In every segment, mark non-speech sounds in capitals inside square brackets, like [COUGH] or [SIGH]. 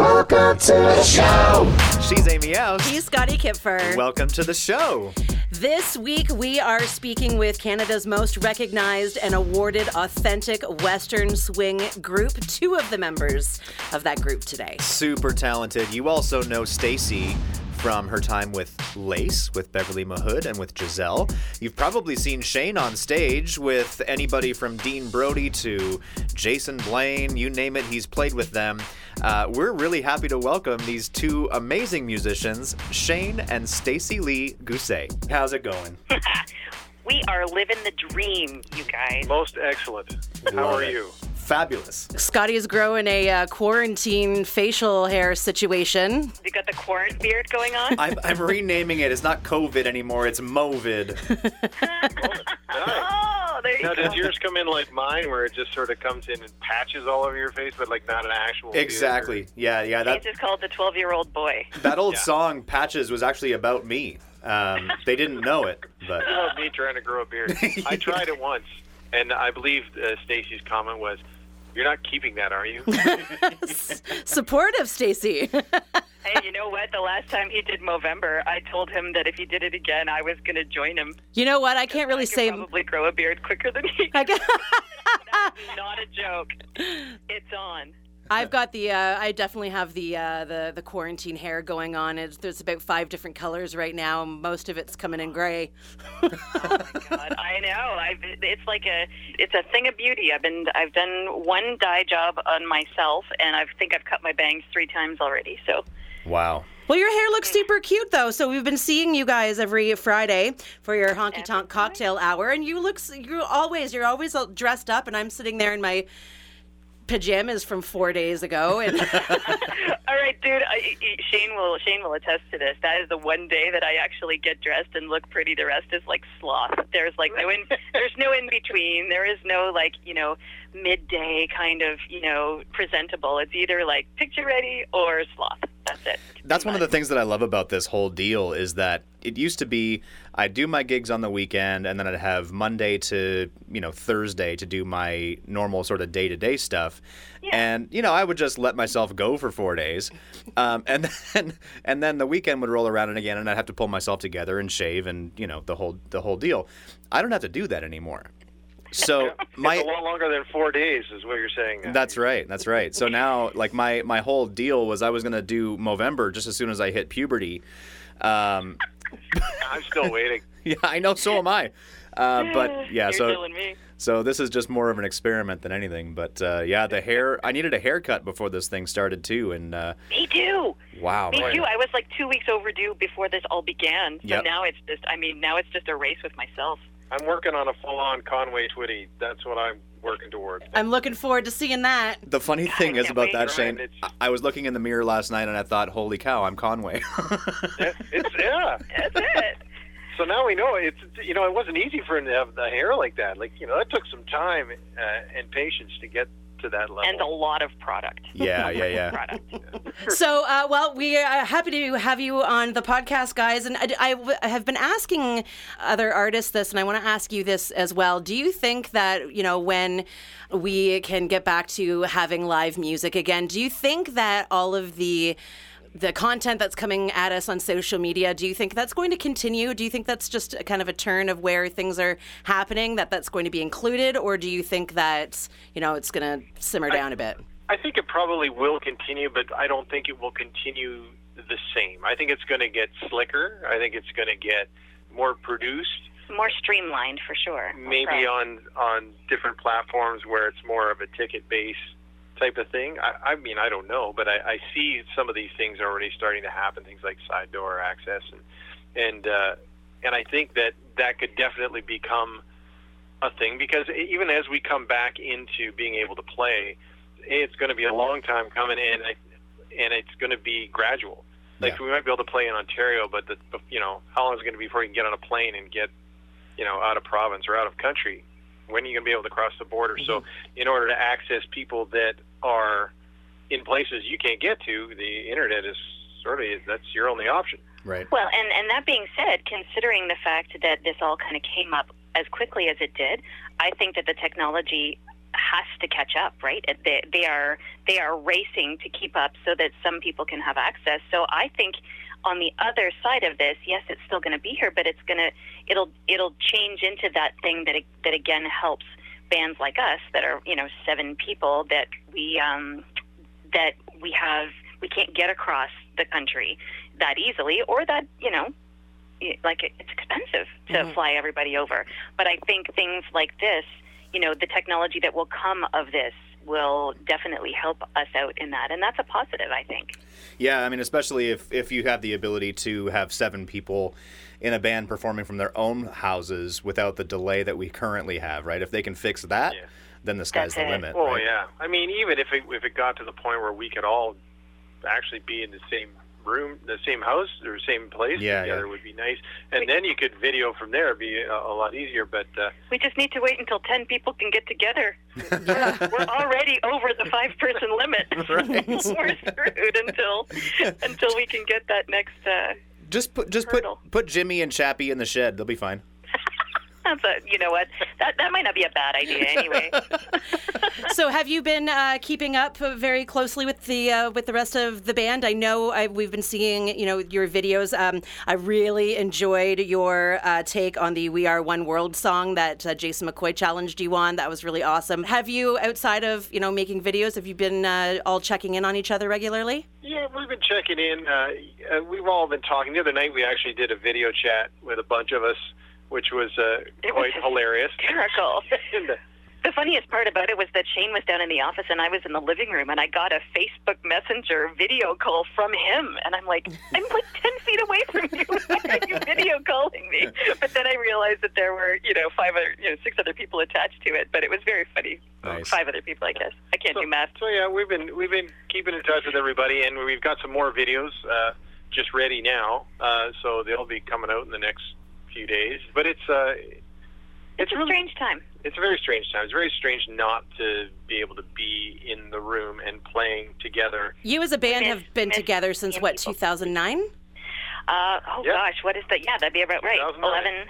Welcome to the show. She's Amy Aust. He's Scotty Kipfer. Welcome to the show. This week, we are speaking with Canada's most recognized and awarded authentic Western swing group. Two of the members of that group today. Super talented. You also know Stacey from her time with Lace, with Beverly Mahood, and with Giselle. You've probably seen Shane on stage with anybody from Dean Brody to Jason Blaine, you name it, he's played with them. Uh, we're really happy to welcome these two amazing musicians, Shane and Stacey Lee Guse. How's it going? [LAUGHS] We are living the dream, you guys. Most excellent. How Love are it. you? Fabulous. Scotty is growing a uh, quarantine facial hair situation. You got the quarant beard going on? I'm, I'm renaming it. It's not COVID anymore, it's Movid. [LAUGHS] Oh, there you Now, go. does yours come in like mine, where it just sort of comes in and patches all over your face, but like not an actual? beard, Exactly. Yeah, yeah. That, It's just called the 12 year old boy. That old Yeah. song "Patches" was actually about me. Um, they didn't know it, but or- Oh, me trying to grow a beard. [LAUGHS] I tried it once, and I believe uh, Stacey's comment was, "You're not keeping that, are you?" [LAUGHS] Supportive, Stacey. [LAUGHS] Hey, you know what? The last time he did Movember, I told him that if he did it again, I was going to join him. you know what? I can't really I could say. probably grow a beard quicker than he. I got- [LAUGHS] Not a joke. It's on. I've got the. Uh, I definitely have the uh, the the quarantine hair going on. It's, there's about five different colors right now. Most of it's coming in gray. Oh [LAUGHS] my god, I know. I've, it's like a it's a thing of beauty. I've been I've done one dye job on myself, and I think I've cut my bangs three times already. So wow. Well, your hair looks super cute though. So we've been seeing you guys every Friday for your honky tonk cocktail hour, and you look you always you're always all dressed up, and I'm sitting there in my pajamas from four days ago, and [LAUGHS] All right, dude. I, I- Shane will Shane will attest to this. That is the one day that I actually get dressed and look pretty. The rest is like sloth. There's like no in [LAUGHS] there's no in between. There is no like you know midday kind of you know presentable. It's either like picture ready or sloth. That's it. That's one of the things that I love about this whole deal is that it used to be I'd do my gigs on the weekend and then I'd have Monday to, you know, Thursday to do my normal sort of day-to-day stuff. And, you know, I would just let myself go for 4 days. Um, and [LAUGHS] then and then the weekend would roll around and again and I'd have to pull myself together and shave and, you know, the whole the whole deal. I don't have to do that anymore. So [LAUGHS] my it's a lot longer than four days, is what you're saying. That's right. That's right. So now, like my my whole deal was I was gonna do Movember just as soon as I hit puberty. Um, [LAUGHS] I'm still waiting. [LAUGHS] yeah, I know. So am I. Uh, but [SIGHS] yeah, You're so me. so this is just more of an experiment than anything. But uh, yeah, the hair. I needed a haircut before this thing started too, and uh, Me too. wow. Me too. I was like two weeks overdue before this all began. So Yep. now it's just. I mean, now it's just a race with myself. I'm working on a full-on Conway Twitty. That's what I'm working towards. I'm looking forward to seeing that. The funny thing is about that, Shane. it's- I- I was looking in the mirror last night and I thought, "Holy cow, I'm Conway." [LAUGHS] it's yeah. That's it. So now we know it's you know it wasn't easy for him to have the hair like that. Like you know that took some time uh, and patience to get to that level. and a lot of product. yeah, yeah, yeah. [LAUGHS] Product. [LAUGHS] So, uh, well, we are happy to have you on the podcast, guys. And I, I w- I have been asking other artists this, and I want to ask you this as well. Do you think that, you know, when we can get back to having live music again, do you think that all of the the content that's coming at us on social media do you think that's going to continue do you think that's just a kind of a turn of where things are happening that that's going to be included or do you think that you know it's going to simmer down a bit I think it probably will continue, but I don't think it will continue the same. I think it's going to get slicker. I think it's going to get more produced, More streamlined for sure. maybe Right. on on different platforms where it's more of a ticket based type of thing. I, I mean, I don't know, but I, I see some of these things already starting to happen. Things like side door access, and and uh, and I think that that could definitely become a thing because even as we come back into being able to play, it's going to be a long time coming, and I, and it's going to be gradual. Like Yeah. we might be able to play in Ontario, but the, you know how long is it going to be before you can get on a plane and get you know out of province or out of country? When are you going to be able to cross the border? So in order to access people that are in places you can't get to, the internet is sort of that's your only option. Right. Well, and, and that being said, considering the fact that this all kind of came up as quickly as it did, I think that the technology has to catch up, right? They, they are they are racing to keep up so that some people can have access. So I think on the other side of this, yes, it's still going to be here, but it's going to it'll it'll change into that thing that that again helps bands like us that are you know seven people that we um, that we have we can't get across the country that easily or that you know like it's expensive to mm-hmm. fly everybody over. But i think things like this you know the technology that will come of this will definitely help us out in that. And that's a positive i think. Yeah i mean especially if if you have the ability to have seven people in a band performing from their own houses without the delay that we currently have right if they can fix that yeah. then the sky's the limit oh right? yeah i mean even if it if it got to the point where we could all actually be in the same room, the same house or same place yeah, together yeah. would be nice. And then you could video from there, be a, a lot easier. But uh, we just need to wait until ten people can get together. [LAUGHS] We're already over the five-person limit. [LAUGHS] Right. [LAUGHS] We're screwed until until we can get that next. Uh, just put just put put Jimmy and Chappie in the shed. They'll be fine. [LAUGHS] That's a, you know what? That that might not be a bad idea anyway. [LAUGHS] so, have you been uh, keeping up very closely with the uh, with the rest of the band? I know I, we've been seeing you know your videos. Um, I really enjoyed your uh, take on the "We Are One World" song that uh, Jason McCoy challenged you on. That was really awesome. Have you, outside of you know making videos, have you been uh, all checking in on each other regularly? Yeah, we've been checking in. Uh, we've all been talking. The other night, we actually did a video chat with a bunch of us which was uh, quite was hilarious. Hysterical. [LAUGHS] [LAUGHS] the funniest part about it was that Shane was down in the office and I was in the living room and I got a Facebook Messenger video call from him and I'm like, [LAUGHS] I'm like ten feet away from you. Why are you video calling me? But then I realized that there were, you know, five other, you know, six other people attached to it. But it was very funny. Nice. Five other people, I guess. I can't so, do math. So yeah, we've been we've been keeping in touch with everybody, and we've got some more videos uh, just ready now. Uh, so they'll be coming out in the next few days. But it's uh, it's, it's a really, strange time. It's a very strange time. It's very strange not to be able to be in the room and playing together. You as a band Miss- have been miss together since what 2009? Uh, oh Yep. gosh, what is that? Yeah, that'd be about right. 2009. Eleven.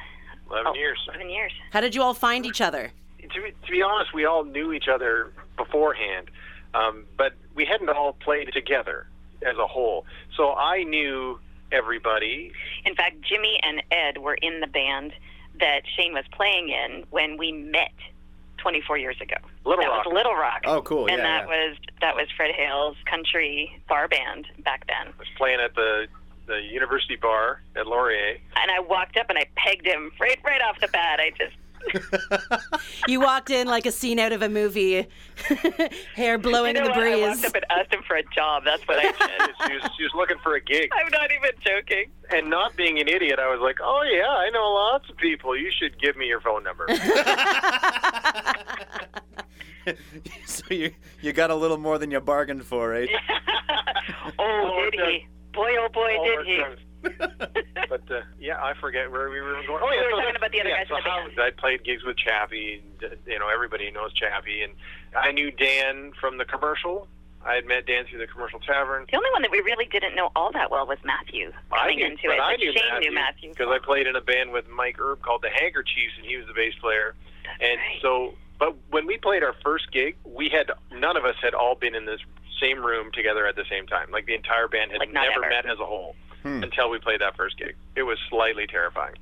Eleven oh, years. Eleven years. How did you all find each other? To be, to be honest, we all knew each other beforehand, um, but we hadn't all played together as a whole. So I knew everybody. In fact, Jimmy and Ed were in the band that Shane was playing in when we met 24 years ago. Little that Rock. was Little Rock. Oh, cool. And yeah, that yeah. was that was Fred Hale's country bar band back then. was playing at the the university bar at Laurier. And I walked up and I pegged him right right off the bat. I just You walked in like a scene out of a movie, [LAUGHS] hair blowing you know in the what? I breeze. walked up and asked him for a job. That's what I [LAUGHS] did. she, was, she was looking for a gig. I'm not even joking. And not being an idiot, I was like, oh, yeah, I know lots of people. You should give me your phone number. [LAUGHS] so you you got a little more than you bargained for, right? Eh? oh, did he? Boy, oh boy, All did our he? [LAUGHS] but uh, yeah, I forget where we were going. Oh, We yeah, were so talking about the other yeah, guys so in the how. I played gigs with Chappie. and, You know, everybody knows Chappie, and I knew Dan from the commercial. I had met Dan through the commercial tavern. The only one that we really didn't know all that well was Matthew I coming knew, into but it. I knew Shane Matthew knew Matthew because I played in a band with Mike Erb called the Handkerchiefs, and he was the bass player. and right. so, but when we played our first gig, we had none of us had all been in this same room together at the same time. Like the entire band had Like, never ever. met as a whole Hmm. until we played that first gig. It was slightly terrifying.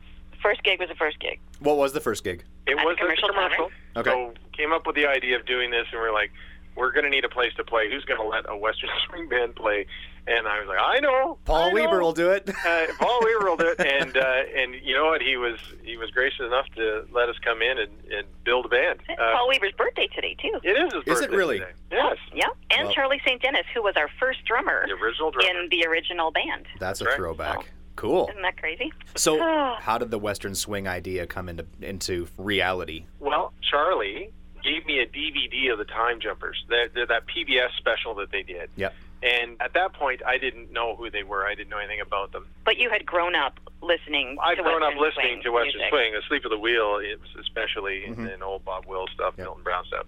First gig was the first gig. What was the first gig? It At was the commercial a commercial. Okay. So came up with the idea of doing this, and we're like, we're going to need a place to play. Who's going to let a Western [LAUGHS] swing band play? And I was like, I know. Paul I Weber know. will do it. Uh, Paul Weber will do it, and uh, and you know what? He was he was gracious enough to let us come in and, and build a band. Uh, Paul Weber's birthday today too. it is his birthday. Is it really? today. Yes, Yeah, and Well- Charlie St. Dennis, who was our first drummer the original drummer. in the original band. That's a right. throwback. Cool. Isn't that crazy? So, [SIGHS] how did the Western swing idea come into into reality? Well, Charlie gave me a DVD of the Time Jumpers, that that that PBS special that they did. Yep. And at that point, I didn't know who they were. I didn't know anything about them. But you had grown up listening. To I've to grown up listening swing to Western music. Swing, Asleep at the Wheel, it was especially, and- Mhm. and old Bob Wills stuff, Yep. Milton Brown stuff.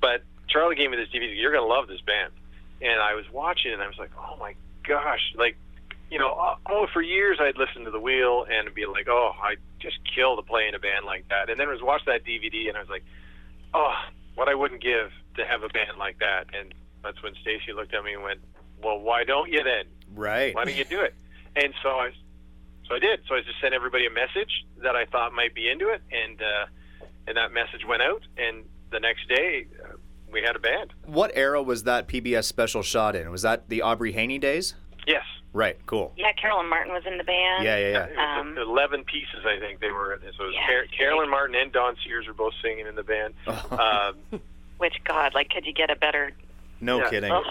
But Charlie gave me this DVD. You're going to love this band. And I was watching, it, and I was like, oh my gosh, like, you know, oh, oh, for years I'd listen to the Wheel and be like, oh, I just kill to play in a band like that. And then I was watching that DVD, and I was like, oh, what I wouldn't give to have a band like that. And that's when Stacey looked at me and went, "Well, why don't you then? Right. Why don't you do it?" And so I, so I did. So I just sent everybody a message that I thought might be into it, and uh, and that message went out. And the next day, uh, we had a band. What era was that PBS special shot in? Was that the Aubrey Haney days? Yes. Right. Cool. Yeah, Carolyn Martin was in the band. Yeah, yeah, yeah. It was Um, 11 pieces, I think they were. So it was Yeah. Car- Carolyn Martin and Dawn Sears were both singing in the band. [LAUGHS] um, Which God, like, could you get a better? No Yeah. kidding. Oh,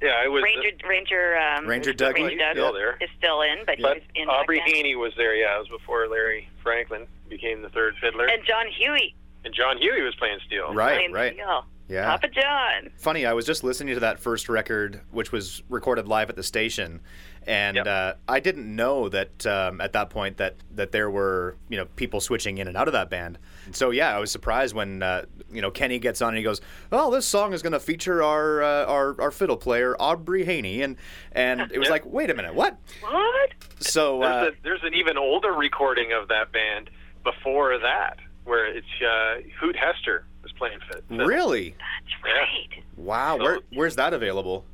yeah, it was. Ranger Ranger um, Ranger Doug. Ranger Doug Still there. is still in, but he but was in Aubrey back. Haney was there. Yeah, it was before Larry Franklin became the third fiddler, and, and John Hughey And John Hughey was playing steel. Right. playing Right. steel. Yeah. Papa John. Funny, I was just listening to that first record, which was recorded live at the station, and Yep. uh, I didn't know that um, at that point that that there were you know people switching in and out of that band. So yeah, I was surprised when uh, you know Kenny gets on and he goes, "Oh, this song is going to feature our, uh, our our fiddle player Aubrey Haney," and and it was like, wait a minute, what? What? So There's, uh, a, there's an even older recording of that band before that, where it's uh, Hoot Hester was playing fit. really, That's Yeah. right. wow, So- where where's that available?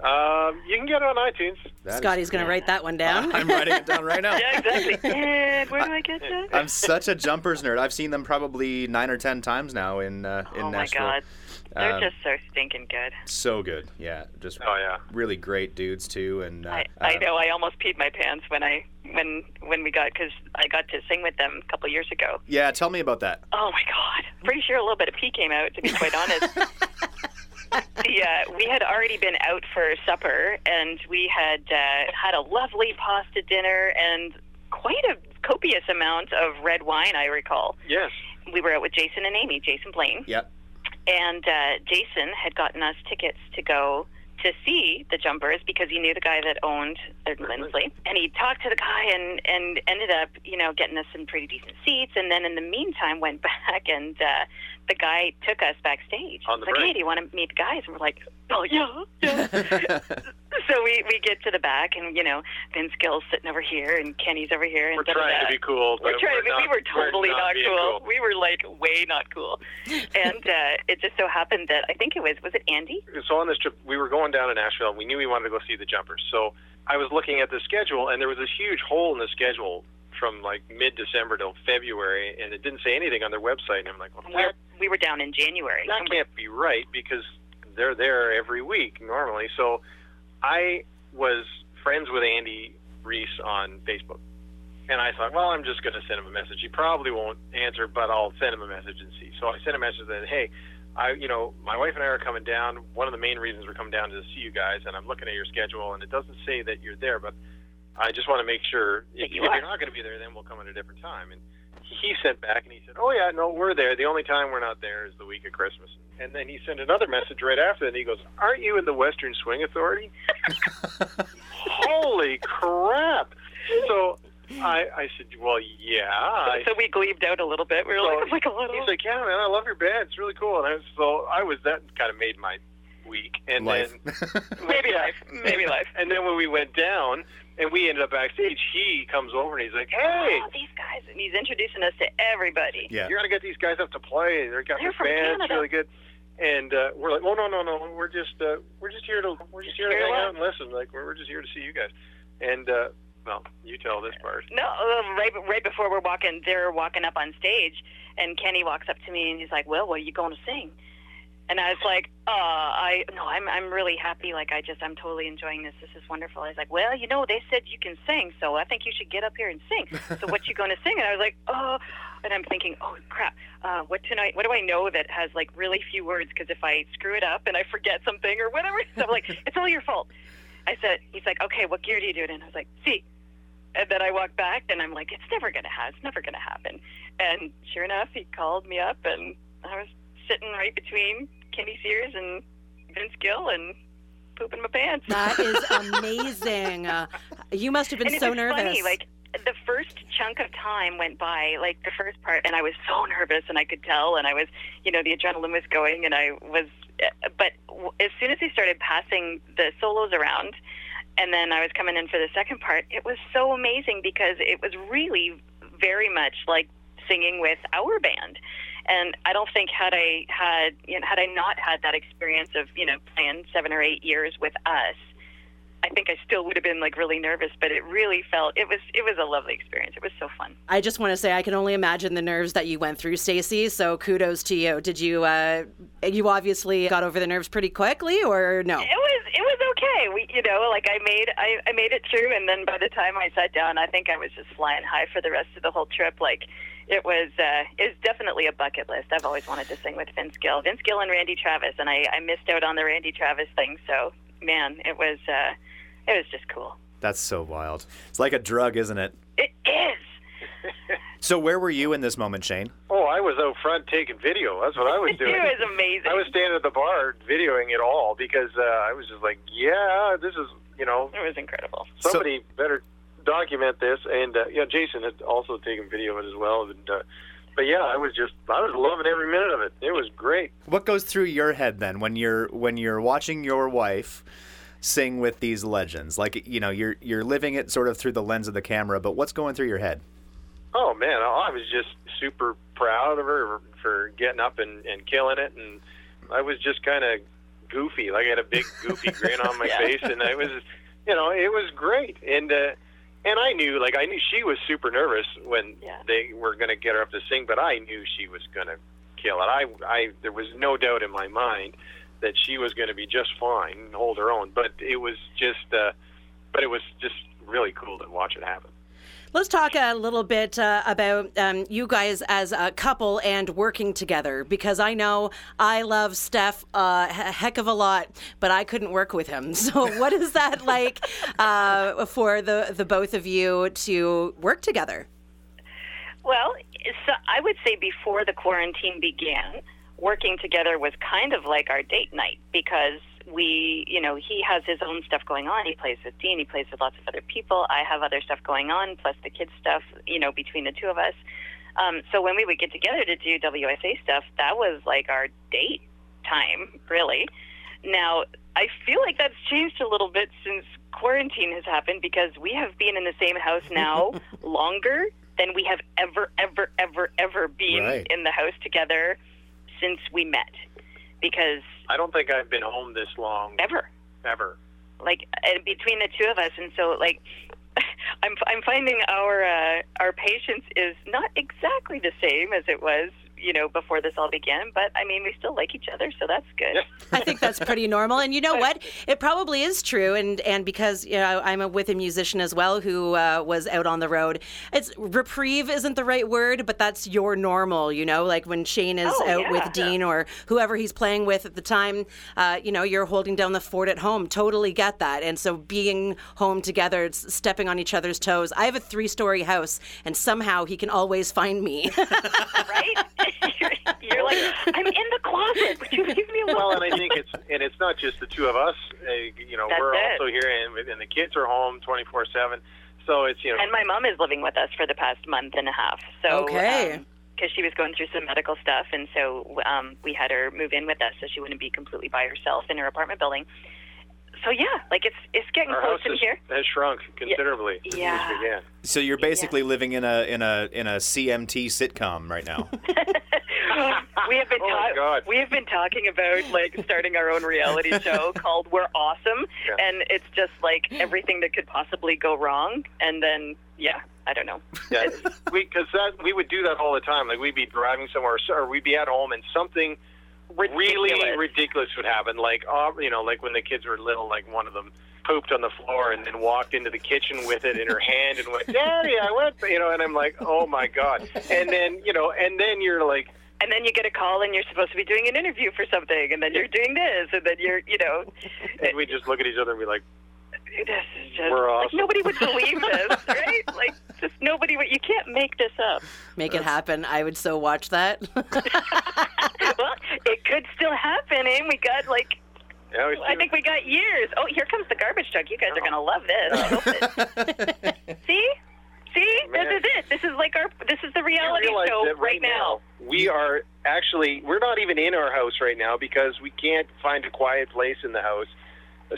Um, you can get it on iTunes. That is- Scotty's going to write that one down. I'm writing it down right now. [LAUGHS] Yeah, exactly. [LAUGHS] and where do I get that? I'm such a jumpers nerd. I've seen them probably nine or ten times now in uh, in oh my Nashville. God, they're Um, just so stinking good. So good, yeah. Just Oh yeah. really great dudes too, and uh, I, I uh, know. I almost peed my pants when I when when we got because I got to sing with them a couple years ago. Yeah, tell me about that. Oh my God! Pretty sure a little bit of pee came out. To be quite honest. [LAUGHS] uh, we had already been out for supper, and we had uh, had a lovely pasta dinner and quite a copious amount of red wine. I recall. Yes. We were out with Jason and Amy, Jason Blaine, Yep. and uh, Jason had gotten us tickets to go to see the Jumpers because he knew the guy that owned Lindsley, and he talked to the guy and and ended up you know getting us some pretty decent seats, and then in the meantime went [LAUGHS] back and uh, the guy took us backstage. On the He's like, break. hey, do you want to meet the guys? And we're like, oh yeah, yeah. [LAUGHS] [LAUGHS] so we we get to the back, and you know Vince Gill's sitting over here, and Kenny's over here, and We're trying to be cool. We're trying to be, not, we were totally not, being cool. We were like way not cool. And uh, it just so happened that I think it was was it Andy? So on this trip, we were going down to Nashville. and We knew we wanted to go see the Jumpers. So I was looking at the schedule, and there was this huge hole in the schedule from like mid-December till February, and it didn't say anything on their website. And I'm like, well, We were, we were down in January. that can't be right because they're there every week normally. So I was friends with Andy Reiss on Facebook. And I thought, well, I'm just going to send him a message. He probably won't answer, but I'll send him a message and see. So I sent a message that, hey, I, you know, my wife and I are coming down. One of the main reasons we're coming down is to see you guys, and I'm looking at your schedule, and it doesn't say that you're there, but I just want to make sure if, you if are. you're not going to be there, then we'll come at a different time. And he sent back and he said, "Oh yeah, no, we're there. The only time we're not there is the week of Christmas." And then he sent another message right after that. And he goes, "Aren't you in the Western Swing Authority?" [LAUGHS] Holy crap! So I, I said, "Well, yeah." I, so we gleaved out a little bit. We were like, oh my god. he's like, "Yeah, man, I love your band. It's really cool." And I was, so I was that kind of made my week. And Life. then [LAUGHS] maybe life, maybe life. and then when we went down and we ended up backstage, he comes over and he's like, "Hey." Oh, these guys, and he's introducing us to everybody. yeah. You're gonna get these guys up to play. They've got They're this from band. It's really good. And uh, we're like, oh no no no, we're just uh, we're just here to we're just here to hang to out and listen. Like we're, we're just here to see you guys. And uh, well, you tell this part. No, uh, right, right before we're walking, they're walking up on stage, and Kenny walks up to me and he's like, "Well, what are you going to sing?" And I was like, "Uh, I no, I'm I'm really happy. Like I just I'm totally enjoying this. This is wonderful." I was like, "Well, you know, they said you can sing, so I think you should get up here and sing. So what you going to sing?" And I was like, "Oh," and I'm thinking, "Oh crap, uh, what tonight? What do I know that has like really few words? Because if I screw it up and I forget something or whatever, so I'm like, [LAUGHS] it's all your fault." I said, "He's like, okay, what gear do you do it in?" I was like, see. And then I walked back, and I'm like, it's never gonna happen. It's never gonna happen. And sure enough, he called me up, and I was sitting right between Kenny Sears and Vince Gill, and pooping my pants. That is [LAUGHS] amazing. Uh, you must have been and it so was nervous. funny, like the first chunk of time went by, like the first part, and I was so nervous, and I could tell, and I was, you know, the adrenaline was going, and I was, but as soon as he started passing the solos around, and then I was coming in for the second part, it was so amazing because it was really very much like singing with our band. And I don't think had I had you know, had I not had that experience of you know playing seven or eight years with us, I think I still would have been like really nervous. But it really felt it was it was a lovely experience. It was so fun. I just want to say I can only imagine the nerves that you went through, Stacey. So kudos to you. Did you? Uh, you obviously got over the nerves pretty quickly, or no? It was it was okay. We you know like I made I, I made it through, and then by the time I sat down, I think I was just flying high for the rest of the whole trip. Like it was uh, it was definitely a bucket list. I've always wanted to sing with Vince Gill, Vince Gill and Randy Travis, and I, I missed out on the Randy Travis thing. So man, it was uh, it was just cool. That's so wild. It's like a drug, isn't it? It is. [LAUGHS] So where were you in this moment, Shane? Oh, I was out front taking video. That's what I was [LAUGHS] doing. it was amazing. I was standing at the bar videoing it all because uh, I was just like, yeah, this is, you know, it was incredible. So- somebody better document this. And uh, yeah, Jason had also taken video of it as well. And uh, but yeah, I was just, I was loving every minute of it. It was great. What goes through your head then when you're when you're watching your wife sing with these legends? Like you know, you're you're living it sort of through the lens of the camera, but what's going through your head? Oh man, I was just super proud of her for getting up and, and killing it, and I was just kind of goofy, like I had a big goofy grin on my [LAUGHS] Yeah. face, and I was, you know, it was great, and uh, and I knew, like I knew she was super nervous when Yeah. they were going to get her up to sing, but I knew she was going to kill it. I, I, there was no doubt in my mind that she was going to be just fine, and hold her own, but it was just, uh, but it was just really cool to watch it happen. Let's talk a little bit uh, about um, you guys as a couple and working together because I know I love Steph a heck of a lot, but I couldn't work with him. [LAUGHS] So, what is that [LAUGHS] like uh, for the the both of you to work together? Well, so I would say before the quarantine began, working together was kind of like our date night because we, you know, he has his own stuff going on. He plays with Dean, he plays with lots of other people. I have other stuff going on, plus the kids' stuff, you know, between the two of us. Um, so when we would get together to do WSA stuff, that was like our date time, really. Now, I feel like that's changed a little bit since quarantine has happened because we have been in the same house now [LAUGHS] longer than we have ever, ever, ever, ever been Right. in the house together since we met. Because I don't think I've been home this long ever, ever. like uh, between the two of us, and so like. [LAUGHS] I'm I'm finding our uh, our patience is not exactly the same as it was, you know, before this all began. But I mean, we still like each other, so that's good. [LAUGHS] I think that's pretty normal. And you know [LAUGHS] what? It probably is true. And and because you know I'm a, with a musician as well who uh, was out on the road. It's reprieve isn't the right word, but that's your normal. You know, like when Shane is Oh, out yeah. with Dean or whoever he's playing with at the time. Uh, you know, you're holding down the fort at home. Totally get that. And so being home together, it's stepping on each other's toes. I have a three story house, and somehow he can always find me. [LAUGHS] right? You're, [LAUGHS] you're like, I'm in the closet. Would you leave me alone? well, and I think it's and it's not just the two of us. Uh, you know, That's we're it. also here, and, and the kids are home twenty four seven. So it's you know, and my mom is living with us for the past month and a half. So Okay. because she was going through some medical stuff, and so um, we had her move in with us so she wouldn't be completely by herself in her apartment building. So yeah, like it's it's getting our close house in has, here. has shrunk considerably since Yeah. began. So you're basically living in a in a in a CMT sitcom right now. [LAUGHS] we have been [LAUGHS] Oh, ta- God. we have been talking about like starting our own reality [LAUGHS] show called We're Awesome, Yeah. and it's just like everything that could possibly go wrong, and then yeah, I don't know. Yeah, because that we would do that all the time. Like we'd be driving somewhere, or we'd be at home, and something really Ridiculous. ridiculous would happen. Like uh, you know, like when the kids were little, like one of them pooped on the floor and then walked into the kitchen with it in her hand and went, "Daddy, I went," you know, and I'm like, "Oh my god!" And then you know, and then you're like. And then you get a call, and you're supposed to be doing an interview for something, and then you're doing this, and then you're, you know, And we just look at each other and be like, this is just We're like nobody would [LAUGHS] believe this, right? Like just nobody would. You can't make this up. Make it happen. I would so watch that. [LAUGHS] [LAUGHS] well, it could still happen, and We got like yeah, we I think we got years. Oh, here comes the garbage truck. You guys are gonna love this. I hope it- See, see, oh, Man. this is it. This is like our. This is the reality show that right now. We are actually we're not even in our house right now because we can't find a quiet place in the house.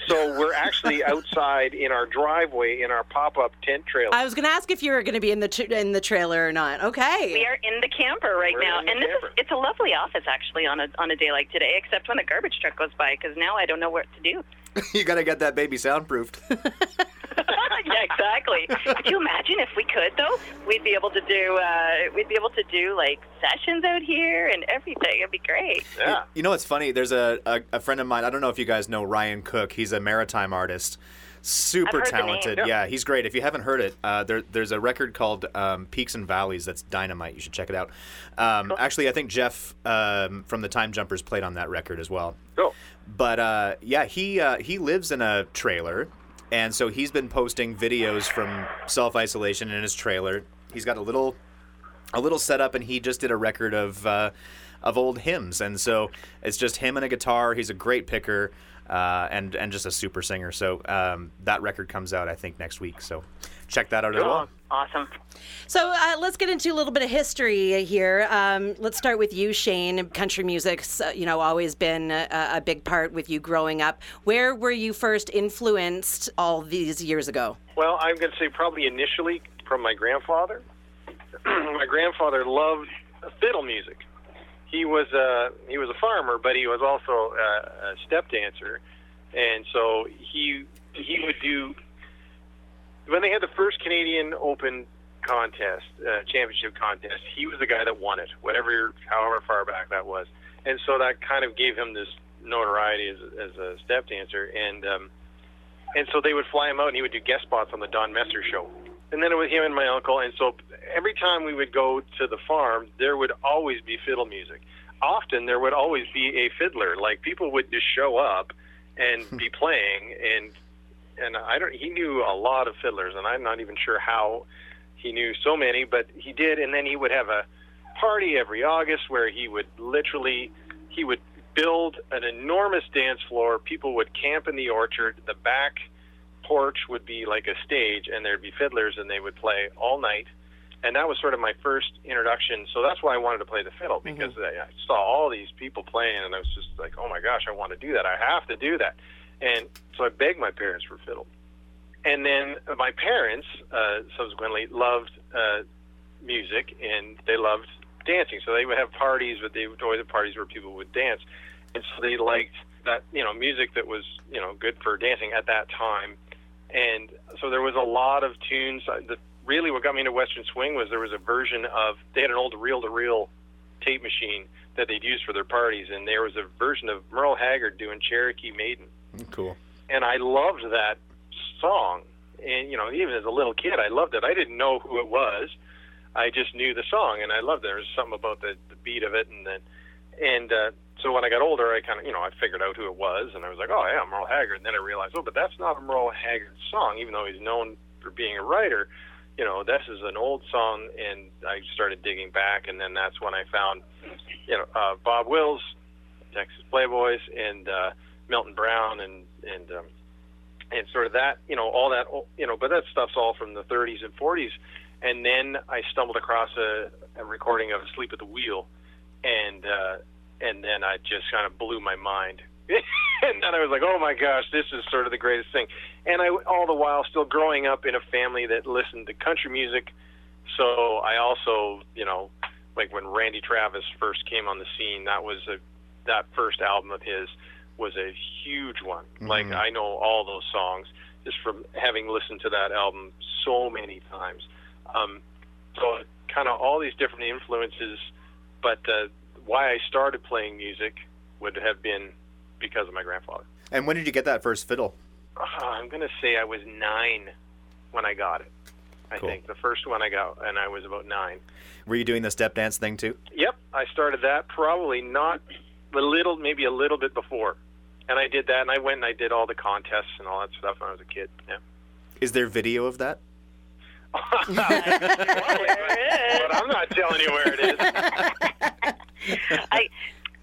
So we're actually [LAUGHS] outside in our driveway in our pop-up tent trailer. I was going to ask if you were going to be in the tr in the trailer or not. Okay. We are in the camper right We're now, and this camper. is it's a lovely office actually on a on a day like today, except when the garbage truck goes by, because now I don't know what to do. [LAUGHS] you got to get that baby soundproofed. [LAUGHS] yeah, exactly. could you imagine if we could though? We'd be able to do uh, we'd be able to do like sessions out here and everything. It'd be great. yeah. You know what's funny? There's a, a, a friend of mine. I don't know if you guys know Ryan Cook. He's a maritime artist. Super I've heard the name. talented. Yeah. Yeah, he's great. If you haven't heard it, uh, there, there's a record called um, Peaks and Valleys that's dynamite. You should check it out. Um, Actually, I think Jeff um, from the Time Jumpers played on that record as well. Go. But uh, yeah, he uh, he lives in a trailer, and so he's been posting videos from self isolation in his trailer. He's got a little a little setup, and he just did a record of uh, of old hymns, and so it's just him and a guitar. He's a great picker. Uh, and and just a super singer. So um, that record comes out, I think, next week. So check that out as well. Awesome. So uh, let's get into a little bit of history here. Um, let's start with you, Shane. Country music's uh, you know always been a, a big part with you growing up. Where were you first influenced all these years ago? Well, I'm going to say probably initially from my grandfather. [CLEARS THROAT] my grandfather loved fiddle music. He was a he was a farmer, but he was also a, a step dancer, and so he he would do when they had the first Canadian Open contest, uh, championship contest. He was the guy that won it, whatever however far back that was, and so that kind of gave him this notoriety as, as a step dancer, and um, and so they would fly him out, and he would do guest spots on the Don Messer show. And then it was him and my uncle, and so every time we would go to the farm, there would always be fiddle music. Often there would always be a fiddler. Like people would just show up and be [LAUGHS] playing, and and I don't. He knew a lot of fiddlers, and I'm not even sure how he knew so many, but he did. And then he would have a party every August where he would literally he would build an enormous dance floor. People would camp in the orchard. The back porch would be like a stage, and there'd be fiddlers, and they would play all night. And that was sort of my first introduction. So that's why I wanted to play the fiddle because I I saw all these people playing, and I was just like, "Oh my gosh, I want to do that! I have to do that!" And so I begged my parents for fiddle. And then my parents uh, subsequently loved uh, music and they loved dancing. So they would have parties, but they would always have parties where people would dance. And so they liked that, you know, music that was, you know, good for dancing at that time. And so there was a lot of tunes. The, really, what got me into Western Swing was there was a version of, they had an old reel to reel tape machine that they'd use for their parties. And there was a version of Merle Haggard doing Cherokee Maiden Cool. and I loved that song. And you know, even as a little kid, I loved it. I didn't know who it was. I just knew the song, and I loved it. There was something about the, the beat of it, and then, and uh, so when I got older, I kind of, you know, I figured out who it was, and I was like, oh yeah, Merle Haggard. And then I realized, oh, but that's not a Merle Haggard song, even though he's known for being a writer. You know, this is an old song, and I started digging back, and then that's when I found, you know, uh, Bob Wills, Texas Playboys, and uh, Milton Brown, and and um, and sort of that, you know, all that, you know, but that stuff's all from the 30s and 40s. And then I stumbled across a, a recording of "Asleep at the Wheel," and uh, and then I just kind of blew my mind. [LAUGHS] and then I was like, "Oh my gosh, this is sort of the greatest thing." And I, all the while, still growing up in a family that listened to country music. So I also, you know, like when Randy Travis first came on the scene, that was a that first album of his was a huge one. Like I know all those songs just from having listened to that album so many times. Um, so kind of all these different influences, but uh, why I started playing music would have been because of my grandfather. And when did you get that first fiddle? Uh, I'm going to say I was nine when I got it. I Cool. think the first one I got, and I was about nine. Were you doing the step dance thing too? Yep, I started that probably not a little, maybe a little bit before, and I did that, and I went and I did all the contests and all that stuff when I was a kid. Yeah. Is there video of that? [LAUGHS] but I'm not telling you where it is. I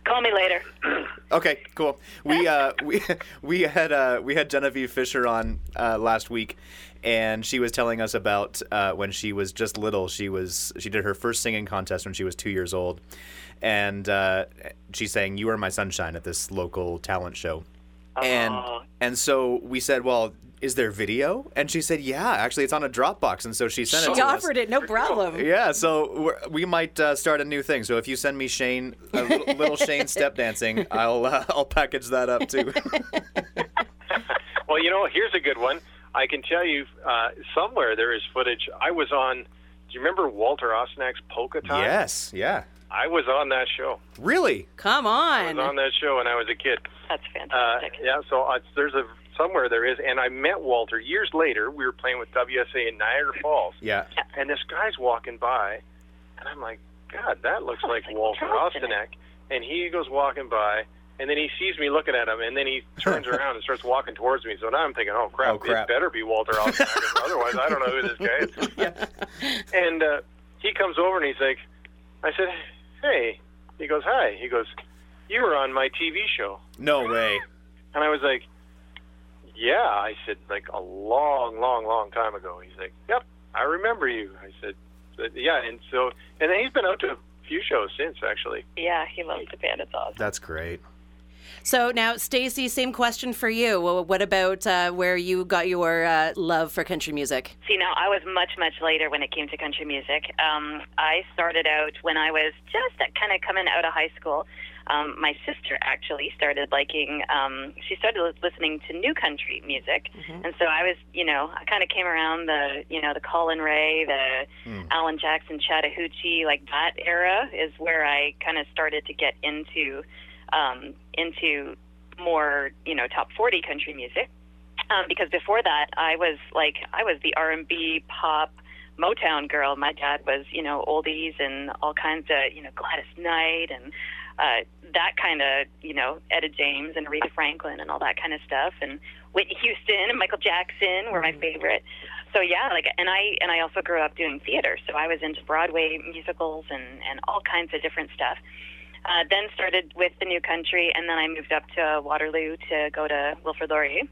call me later. [CLEARS THROAT] Okay, cool. We uh, [LAUGHS] we we had uh, we had Genevieve Fisher on uh, last week, and she was telling us about uh, when she was just little. She was she did her first singing contest when she was two years old, and uh, sang "You Are My Sunshine" at this local talent show. And Oh. and so we said, well, is there video? And she said, yeah, actually, it's on a Dropbox, and so she sent it She to us. offered it, no problem. Yeah, so we're, we might uh, start a new thing. So if you send me Shane, a little, little Shane [LAUGHS] step dancing, I'll uh, I'll package that up too. [LAUGHS] Well, you know, here's a good one. I can tell you uh, somewhere there is footage. I was on. Do you remember Walter Ostanek's Polka Time? yes, yeah, I was on that show. really. Come on. I was on that show when I was a kid. That's Uh, fantastic. yeah, so uh, there's a somewhere there is, and I met Walter years later. We were playing with WSA in Niagara Falls, Yeah, yeah. and this guy's walking by, and I'm like, God, that looks like like Walter Walter Ostanek. And he goes walking by, and then he sees me looking at him, and then he turns around and starts walking towards me. So now I'm thinking, oh crap, Oh, crap. it better be Walter Ostanek, otherwise I don't know who this guy is. [LAUGHS] And uh, he comes over and he's like, I said, hey. He goes, hi. He goes, you were on my TV show. no way. And I was like, yeah. I said, like a long, long, long time ago. He's like, yep, I remember you. I said, yeah. And so, and then he's been out to a few shows since, actually. yeah, he loves the band. It's awesome. That's great. So now, Stacey, same question for you. What about uh, where you got your uh, love for country music? See, now I was much, much later when it came to country music. Um, I started out when I was just kind of coming out of high school. Um, my sister actually started liking. Um, she started lis- listening to new country music, and so I was, you know, I kind of came around the, you know, the Collin Raye, the Alan Jackson, Chattahoochee, like that era is where I kind of started to get into, um, into more, you know, top forty country music um, because before that I was like I was the R and B pop Motown girl. My dad was you know oldies and all kinds of you know Gladys Knight and uh, that kind of you know Etta James and Aretha Franklin and all that kind of stuff and Whitney Houston and Michael Jackson were my favorite. So yeah, like and I and I also grew up doing theater, so I was into Broadway musicals and and all kinds of different stuff. Uh, then started with the new country, and then I moved up to Waterloo to go to Wilfrid Laurier.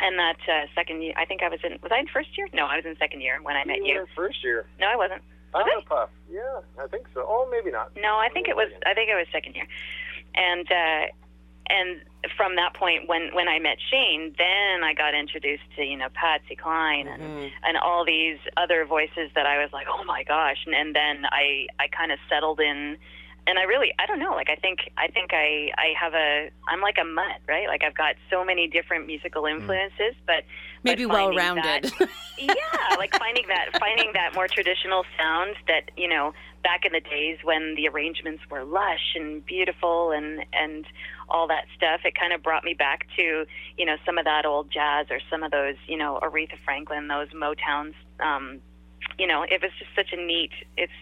And that uh, second year, I think I was in. Was I in first year? No, I was in second year when I met were you. in first year. No, I wasn't. Hufflepuff. Yeah, I think so. Oh, maybe not. No, I think it was. I think it was second year, and uh, and from that point, when when I met Shane, then I got introduced to you know Patsy Cline and and all these other voices that I was like, oh my gosh, and, and then I I kind of settled in. And I really, I don't know. Like, I think, I think I, I have a, I'm like a mutt, right? Like, I've got so many different musical influences, but Maybe but well-rounded. that- [LAUGHS] yeah, like finding that finding that more traditional sound that you know back in the days when the arrangements were lush and beautiful and and all that stuff. It kind of brought me back to you know some of that old jazz or some of those you know Aretha Franklin, those Motowns. Um, you know, it was just such a neat. It's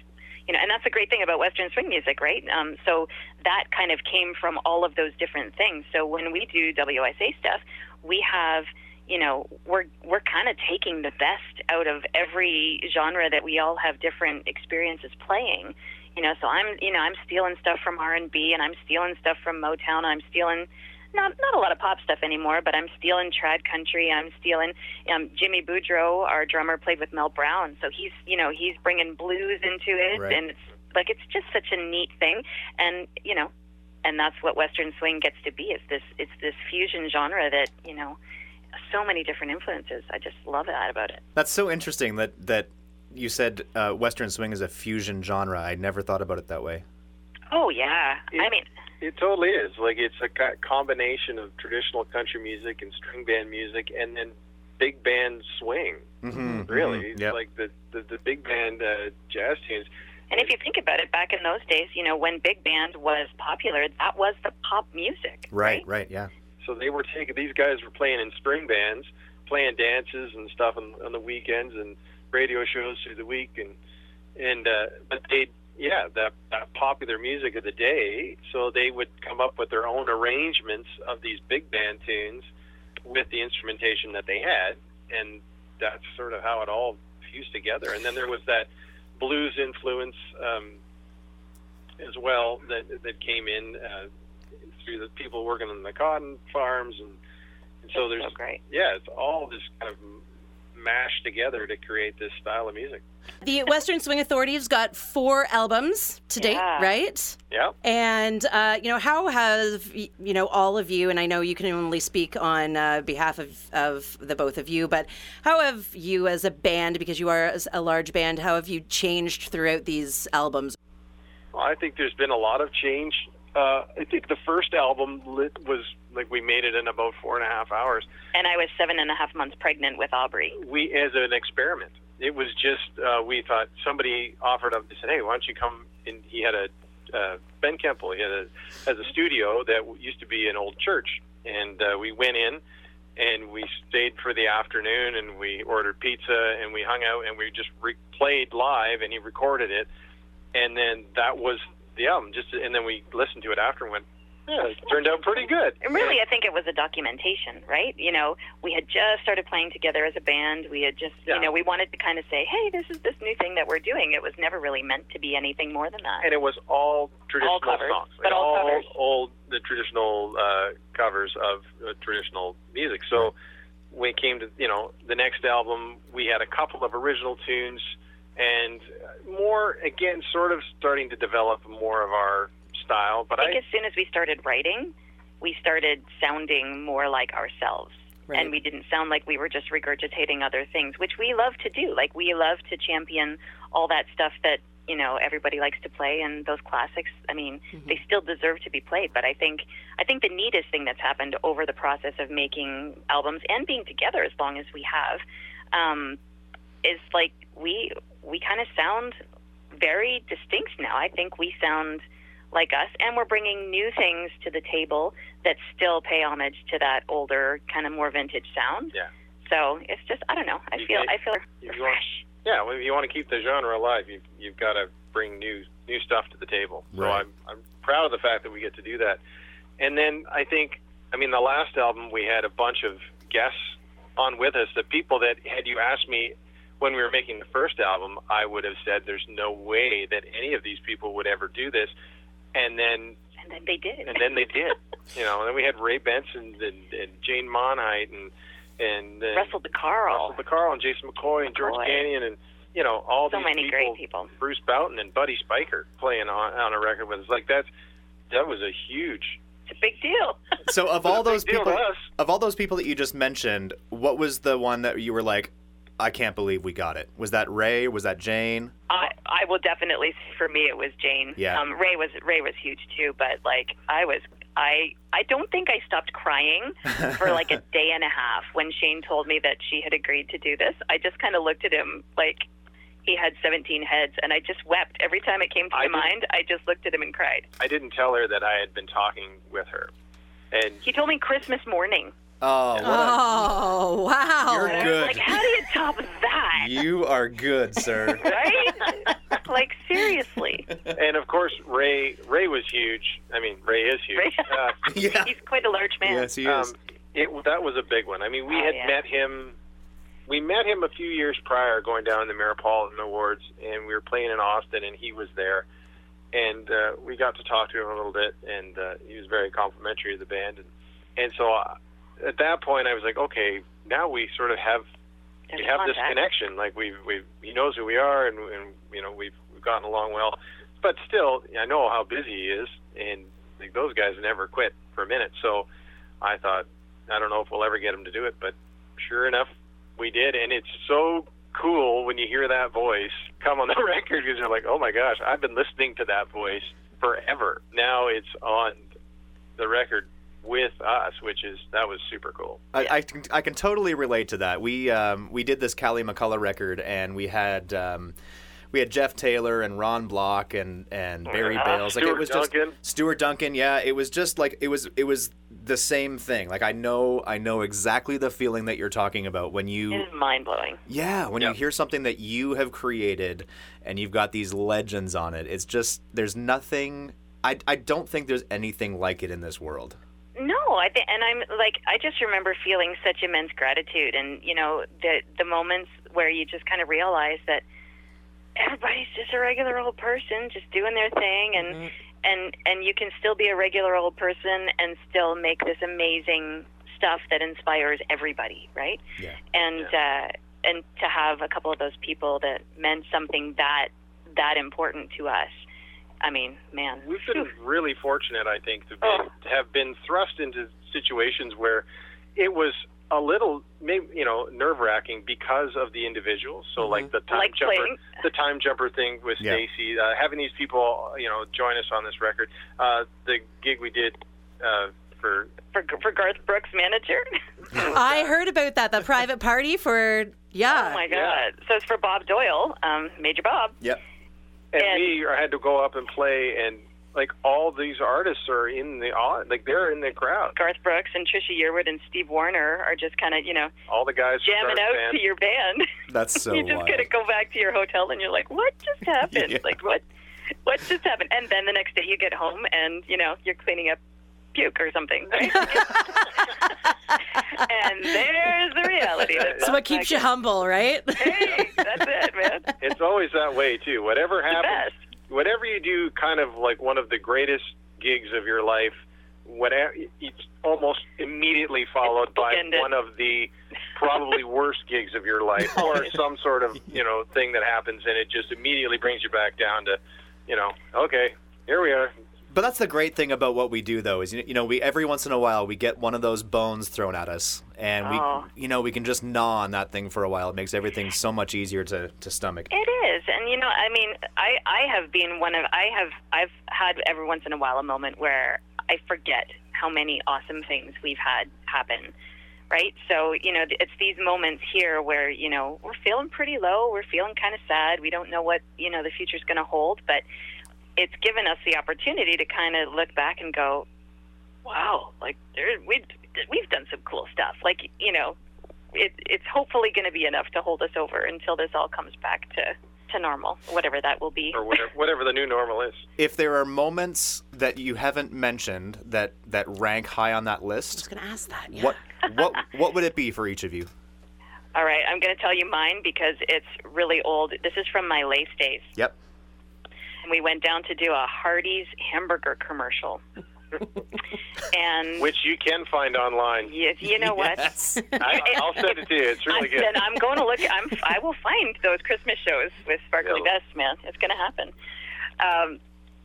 you know, and that's the great thing about Western swing music, right? Um, so that kind of came from all of those different things. So when we do WSA stuff, we have you know we're we're kind of taking the best out of every genre that we all have different experiences playing you know so i'm you know i'm stealing stuff from r&b and i'm stealing stuff from motown i'm stealing not not a lot of pop stuff anymore but i'm stealing trad country. I'm stealing um jimmy boudreau our drummer played with mel brown. So he's you know he's bringing blues into it. Right. and it's like it's just such a neat thing. And you know and that's what western swing gets to be is this it's this fusion genre that you know so many different influences. I just love that about it. That's so interesting that that you said uh, Western swing is a fusion genre. I never thought about it that way. oh yeah. I mean It totally is. Like it's a combination of traditional country music and string band music, and then big band swing. Mm-hmm, Really, mhm, yep. like the the, the big band uh, jazz tunes. And if you think about it, back in those days, you know, when big band was popular, that was the pop music. Right, right, yeah. So they were taking these guys were playing in string bands, playing dances and stuff on, on the weekends and radio shows through the week, and and uh, but they yeah that that popular music of the day. So they would come up with their own arrangements of these big band tunes with the instrumentation that they had, and that's sort of how it all fused together. And then there was that blues influence um, as well that that came in uh, through the people working on the cotton farms, and, and so there's so great. yeah, it's all this kind of mashed together to create this style of music. The Western Swing Authority's got four albums to date, Yeah. right? Yeah. And uh, you know, how have you know all of you? And I know you can only speak on uh, behalf of, of the both of you, but how have you, as a band, because you are a large band, how have you changed throughout these albums? Well, I think there's been a lot of change. Uh, I think the first album lit was like we made it in about four and a half hours. And I was seven and a half months pregnant with Aubrey. We as an experiment. It was just uh, we thought somebody offered up. They said, "Hey, why don't you come?" in He had a uh, Ben Kemple. He had a has a studio that used to be an old church, and uh, we went in and we stayed for the afternoon and we ordered pizza and we hung out and we just re- played live and he recorded it and then that was the album just and then we listened to it after and went yeah it turned out pretty good And really, I think it was a documentation, right? You know, we had just started playing together as a band. We had just, Yeah. you know, we wanted to kind of say, hey, this is this new thing that we're doing. It was never really meant to be anything more than that. and it was all traditional covers, songs but all covers. old the traditional uh, covers of uh, traditional music so when it came to you know the next album we had a couple of original tunes and more again sort of starting to develop more of our style but I think I as soon as we started writing, we started sounding more like ourselves. Right. And we didn't sound like we were just regurgitating other things, which we love to do. Like we love to champion all that stuff that you know everybody likes to play, and those classics. I mean, they still deserve to be played. But I think I think the neatest thing that's happened over the process of making albums and being together as long as we have um, is like we we kind of sound very distinct now. I think we sound like us, and we're bringing new things to the table that still pay homage to that older, kind of more vintage sound. Yeah. So it's just I don't know. I You feel get- I feel you want- yeah well, if you want to keep the genre alive you've you've got to bring new new stuff to the table so Right. I'm I'm proud of the fact that we get to do that and then I think I mean the last album we had a bunch of guests on with us the people that had you asked me when we were making the first album I would have said there's no way that any of these people would ever do this and then And then they did. and then they did you know and then we had Ray Benson and, and Jane Monheit and and uh, Russell DeCarl. Russell DeCarl and Jason McCoy and George McCoy. Canyon and you know all So these many people, great people. Bruce Bouton and Buddy Spicher playing on on a record with us. Like that's that was a huge. It's a big deal. So of all those people, of all those people that you just mentioned, what was the one that you were like, I can't believe we got it? Was that Ray? Was that Jane? I I will definitely say for me it was Jane. Yeah. Um, Ray was Ray was huge too, but like I was I I don't think I stopped crying [LAUGHS] for like a day and a half when Shane told me that she had agreed to do this. I just kind of looked at him like he had 17 heads, and I just wept every time it came to I my did- mind. I just looked at him and cried. I didn't tell her that I had been talking with her, and He told me Christmas morning. Oh, what a, Oh wow! You're And I was good. like, how do you top that? you are good, sir. [LAUGHS] right? [LAUGHS] like seriously. and of course Ray Ray was huge. I mean Ray is huge. Ray- Uh, [LAUGHS] yeah. He's quite a large man. Yes, he is. um, it that was a big one. I mean, we Oh, had yeah. met him. We met him a few years prior, going down the Ameripolitan Awards, and we were playing in Austin, and he was there, and uh, we got to talk to him a little bit, and uh, he was very complimentary of the band, and and so uh, at that point, I was like, okay, now we sort of have we have this connection. Like we've we've he knows who we are, and, and you know we've we've gotten along well. But still, I know how busy he is, and like those guys never quit for a minute. So I thought, I don't know if we'll ever get him to do it, but sure enough, we did, and it's so cool when you hear that voice come on the [LAUGHS] record because you're like, oh my gosh, I've been listening to that voice forever. Now it's on the record with us, which is that was super cool. I, I, can, I can totally relate to that. We um, we did this Callie McCullough record, and we had um, we had Jeff Taylor and Ron Block and and [LAUGHS] Barry Ah, Bales. Like it was Duncan. just Stuart Duncan. Yeah, it was just like it was it was the same thing. Like I know I know exactly the feeling that you're talking about when you It is mind blowing. yeah, when you hear something that you have created and you've got these legends on it, it's just there's nothing. I, I don't think there's anything like it in this world. No, I think, and I'm like, I just remember feeling such immense gratitude, and you know, the the moments where you just kind of realize that everybody's just a regular old person, just doing their thing, and and and you can still be a regular old person and still make this amazing stuff that inspires everybody, right? Yeah. And uh, and to have a couple of those people that meant something that that important to us. I mean, man, We've been really fortunate, I think, to, be, Oh. to have been thrust into situations where it was a little, maybe you know, nerve wracking because of the individuals. So, like the time Like jumper, playing. the time jumper thing with Yeah. Stacey, uh, having these people, you know, join us on this record. Uh, the gig we did uh, for for for Garth Brooks' manager. [LAUGHS] I heard about that. The private party for yeah. oh my God! Yeah. So it's for Bob Doyle, um, Major Bob. Yep. And, And- we had to go up and play and like all these artists are in the au- like they're in the crowd Garth Brooks and Trisha Yearwood and Steve Wariner are just kind of you know all the guys jamming out band. to your band. [LAUGHS] That's so [LAUGHS] you just wild. gotta go back to your hotel and you're like, what just [LAUGHS] happened? Yeah. Like what? What just happened? And then the next day you get home and you know you're cleaning up puke or something, [LAUGHS] right? and there's the reality. That's So what keeps you humble, right? Hey, that's it, man. [LAUGHS] it's always that way too whatever happens whatever you do kind of like one of the greatest gigs of your life whatever it's almost immediately followed by bookended. one of the probably [LAUGHS] worst gigs of your life or some sort of you know thing that happens and it just immediately brings you back down to you know okay here we are But that's the great thing about what we do, though, is you know we every once in a while we get one of those bones thrown at us, and we Oh. you know we can just gnaw on that thing for a while. It makes everything so much easier to, to stomach. It is, and you know, I mean, I I have been one of I have I've had every once in a while a moment where I forget how many awesome things we've had happen. Right, so you know it's these moments here where you know we're feeling pretty low, we're feeling kind of sad, we don't know what you know the future's going to hold, but it's given us the opportunity to kind of look back and go, wow, like there we we've done some cool stuff. Like you know, it, it's hopefully going to be enough to hold us over until this all comes back to to normal, whatever that will be. or whatever, whatever the new normal is If there are moments that you haven't mentioned that that rank high on that list, I was list, gonna ask that. Yeah. what what what would it be for each of you? All right, I'm going to tell you mine because it's really old. This is from my lace days. Yep. And we went down to do a Hardee's hamburger commercial. [LAUGHS] and which you can find online you, you know what? Yes. [LAUGHS] I, I'll send it to you it's really I, good Then I'm going to look. I'm. I will find those Christmas shows with Sparkly Yeah. Best, man. It's going to happen. Um,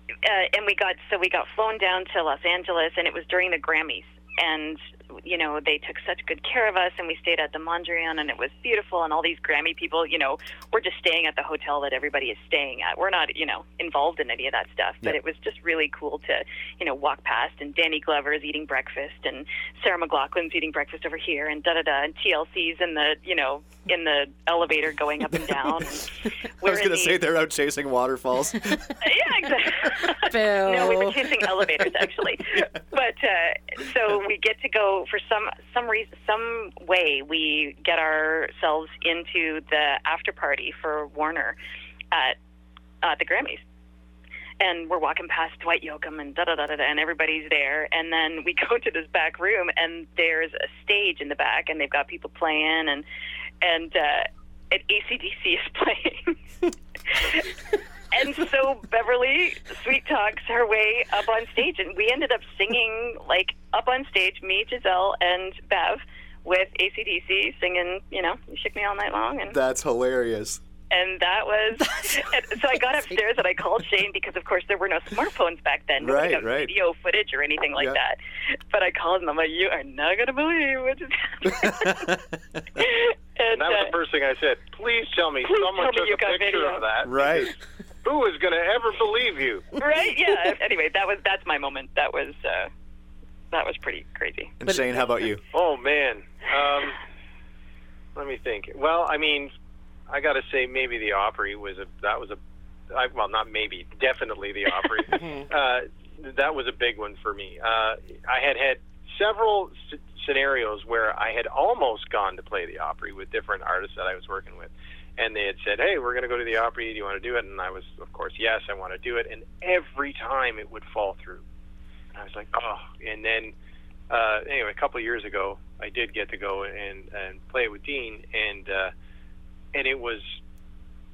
uh, and we got so we got flown down to Los Angeles, and it was during the Grammys. And you know they took such good care of us, and we stayed at the Mondrian, and it was beautiful. And all these Grammy people, you know, we're just staying at the hotel that everybody is staying at. We're not, you know, involved in any of that stuff. But Yeah. it was just really cool to, you know, walk past, and Danny Glover's eating breakfast, and Sarah McLachlan's eating breakfast over here, and da da da, and TLC's in the, you know, in the elevator going up and down. [LAUGHS] And I was gonna the- say they're out chasing waterfalls. [LAUGHS] yeah, exactly. Boo. no, we were chasing elevators actually. [LAUGHS] But uh, so we get to go for some some reason, some way. We get ourselves into the after party for Warner at uh, the Grammys. And we're walking past Dwight Yoakam and da da da da, and everybody's there. And then we [LAUGHS] go to this back room, and there's a stage in the back, and they've got people playing, and and uh, and AC/DC is [LAUGHS] playing. [LAUGHS] and so Beverly sweet talks her way up on stage, and we ended up singing like up on stage, me, Giselle, and Bev with AC/DC singing, you know, "You Shook Me All Night Long," and That's hilarious. and that was. [LAUGHS] [LAUGHS] and so I got upstairs and I called Shane because, of course, there were no smartphones back then. Nobody Right, got right. video footage or anything like Yeah. that. But I called him. I'm like, you are not gonna believe what just happened. and [LAUGHS] And that was uh, the first thing I said. Please tell me Please someone tell me took you a picture video. of that. Right. Who is going to ever believe you? right? Yeah. [LAUGHS] Anyway, that was that's my moment. That was uh, that was pretty crazy. And Shane, how about you? Oh man. Um, let me think. Well, I mean, I got to say maybe the Opry was a that was a I, well not maybe definitely the Opry. [LAUGHS] uh, that was a big one for me. Uh, I had had several s- scenarios where I had almost gone to play the Opry with different artists that I was working with. And they had said, "Hey, we're going to go to the Opry. Do you want to do it?" And I was, of course, yes, I want to do it. And every time it would fall through. And I was like, "Oh!" And then uh, anyway, a couple of years ago, I did get to go and and play with Dean, and uh, and it was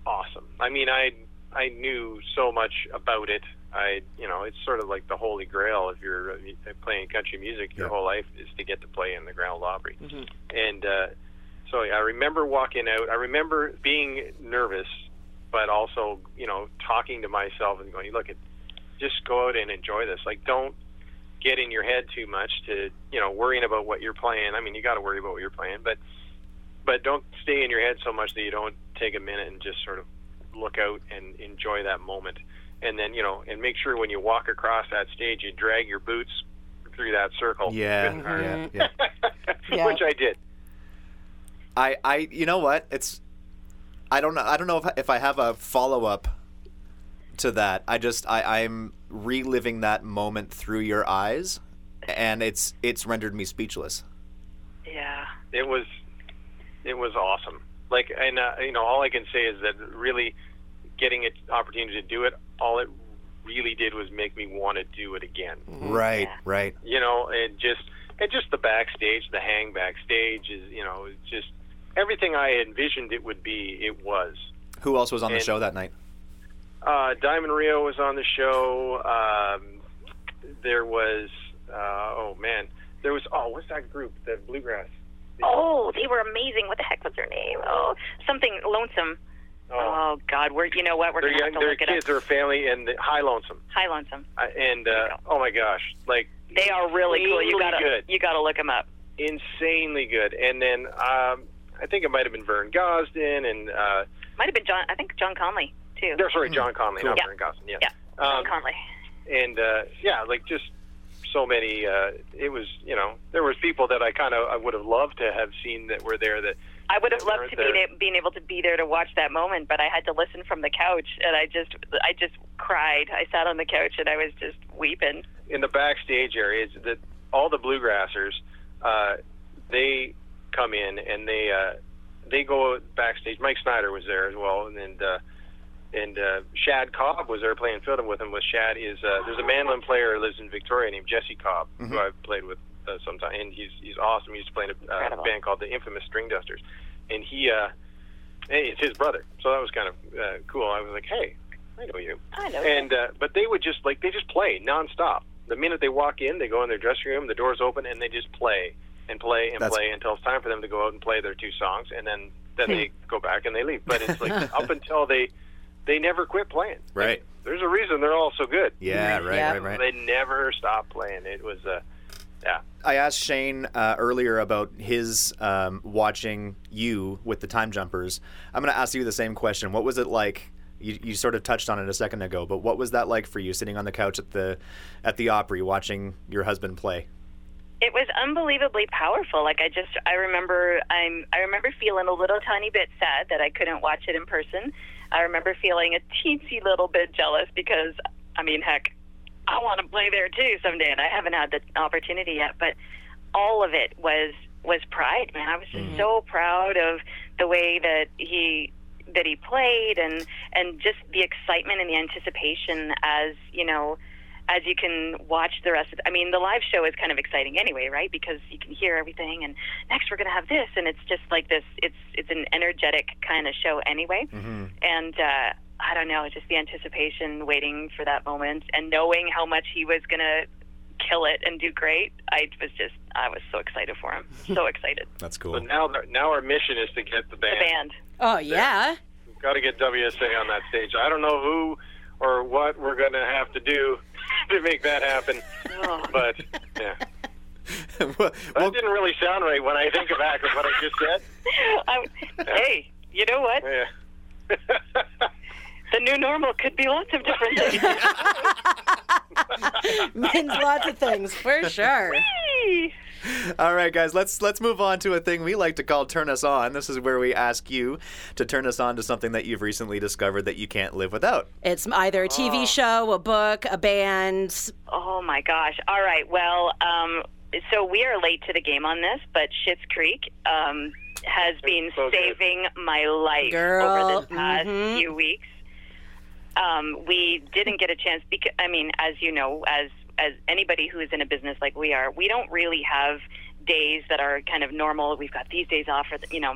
awesome. I mean, I I knew so much about it. I you know, it's sort of like the holy grail if you're playing country music. Your Yeah. whole life is to get to play in the Grand Ole Opry, and uh, So I remember walking out. I remember being nervous, but also, you know, talking to myself and going, "Look, it, just go out and enjoy this. Like, don't get in your head too much to, you know, worrying about what you're playing. I mean, you got to worry about what you're playing, but but don't stay in your head so much that you don't take a minute and just sort of look out and enjoy that moment. And then, you know, and make sure when you walk across that stage, you drag your boots through that circle. Yeah, good and yeah, [LAUGHS] yeah. Yeah. Which I did. I, I, you know what? It's, I don't know. I don't know if if I have a follow up to that. I just, I, I'm reliving that moment through your eyes, and it's it's rendered me speechless. Yeah. it was it was awesome like and uh, you know all i can say is that really getting an opportunity to do it all it really did was make me want to do it again Right, Yeah. right. you know and just and just the backstage the hang backstage is you know it's just everything i envisioned it would be it was Who else was on the show that night? uh diamond rio was on the show um there was uh oh man there was oh what's that group the bluegrass Oh, they were amazing. What the heck was their name? Oh, something lonesome. Oh, God, we're you know what? We're They're gonna have to they're look it kids, up. they're family, and the, high lonesome. High lonesome. I, and uh, oh my gosh, like They are really cool. You gotta good. you gotta look them up. insanely good. And then um, I think it might have been Vern Gosdin and uh, Might have been John. I think John Conlee too. no, sorry, John Conlee, not Yeah. Vern Gosdin. Yeah, Yeah, John Um, Conlee. and uh, yeah, like just so many. Uh, it was you know there was people that I kind of I would have loved to have seen that were there that I would have loved weren't to be there. being able to be there to watch that moment, but I had to listen from the couch, and I just I just cried. I sat on the couch and I was just weeping. in the backstage areas that all the bluegrassers uh, they come in and they uh, they go backstage. Mike Snider was there as well, and and, uh, and uh, Shad Cobb was there playing fiddle with him. With Shad is uh, there's a mandolin player who lives in Victoria named Jesse Cobb who I've played with uh, sometime, and he's he's awesome. He used to play in a uh, Incredible. band called the Infamous Stringdusters, and he uh, hey, it's his brother, so that was kind of uh, cool. I was like, hey, I know you I know. and uh, but they would just like they just play nonstop. The minute they walk in, they go in their dressing room, the doors open, and they just play and play and That's- play until it's time for them to go out and play their two songs, and then then Hmm. they go back and they leave. But it's like [LAUGHS] up until they they never quit playing. Right. There's a reason they're all so good. Yeah, right, Yeah. right, right. They never stop playing. It was uh, yeah. I asked Shane uh, earlier about his um, watching you with the time jumpers. I'm going to ask you the same question. What was it like? You, you sort of touched on it a second ago, but what was that like for you, sitting on the couch at the at the Opry, watching your husband play? It was unbelievably powerful. Like I just, I remember, I'm, I remember feeling a little tiny bit sad that I couldn't watch it in person. I remember feeling a teensy little bit jealous because, I mean, heck, I want to play there too someday, and I haven't had the opportunity yet. But all of it was was pride, man. I was just so proud of the way that he that he played, and and just the excitement and the anticipation as you know as you can watch the rest of I mean the live show is kind of exciting anyway, right? Because you can hear everything and next we're going to have this and it's just like this it's it's an energetic kind of show anyway. And uh I don't know, just the anticipation waiting for that moment and knowing how much he was going to kill it and do great. I was just I was so excited for him. [LAUGHS] So excited. That's So cool. now now our mission is to get the band. The band. band. Oh yeah. We've got to get WSA on that stage. I don't know who or what we're going to have to do to make that happen, Oh. but yeah. [LAUGHS] well, That didn't really sound right when I think back of what I just said. I, [LAUGHS] um, hey, you know what? Yeah. The new normal could be lots of different things. [LAUGHS] Means lots of things for sure. Whee! [LAUGHS] All right, guys, let's let's move on to a thing we like to call "Turn Us On." This is where we ask you to turn us on to something that you've recently discovered that you can't live without. It's either a TV show, a book, a band. Oh my gosh! All right. Well, um, so we are late to the game on this, but Schitt's Creek um, has been so good. saving my life Girl, over the past mhm. few weeks. Um, we didn't get a chance because, I mean, as you know, as as anybody who is in a business like we are, we don't really have days that are kind of normal. We've got these days off, or the, you know,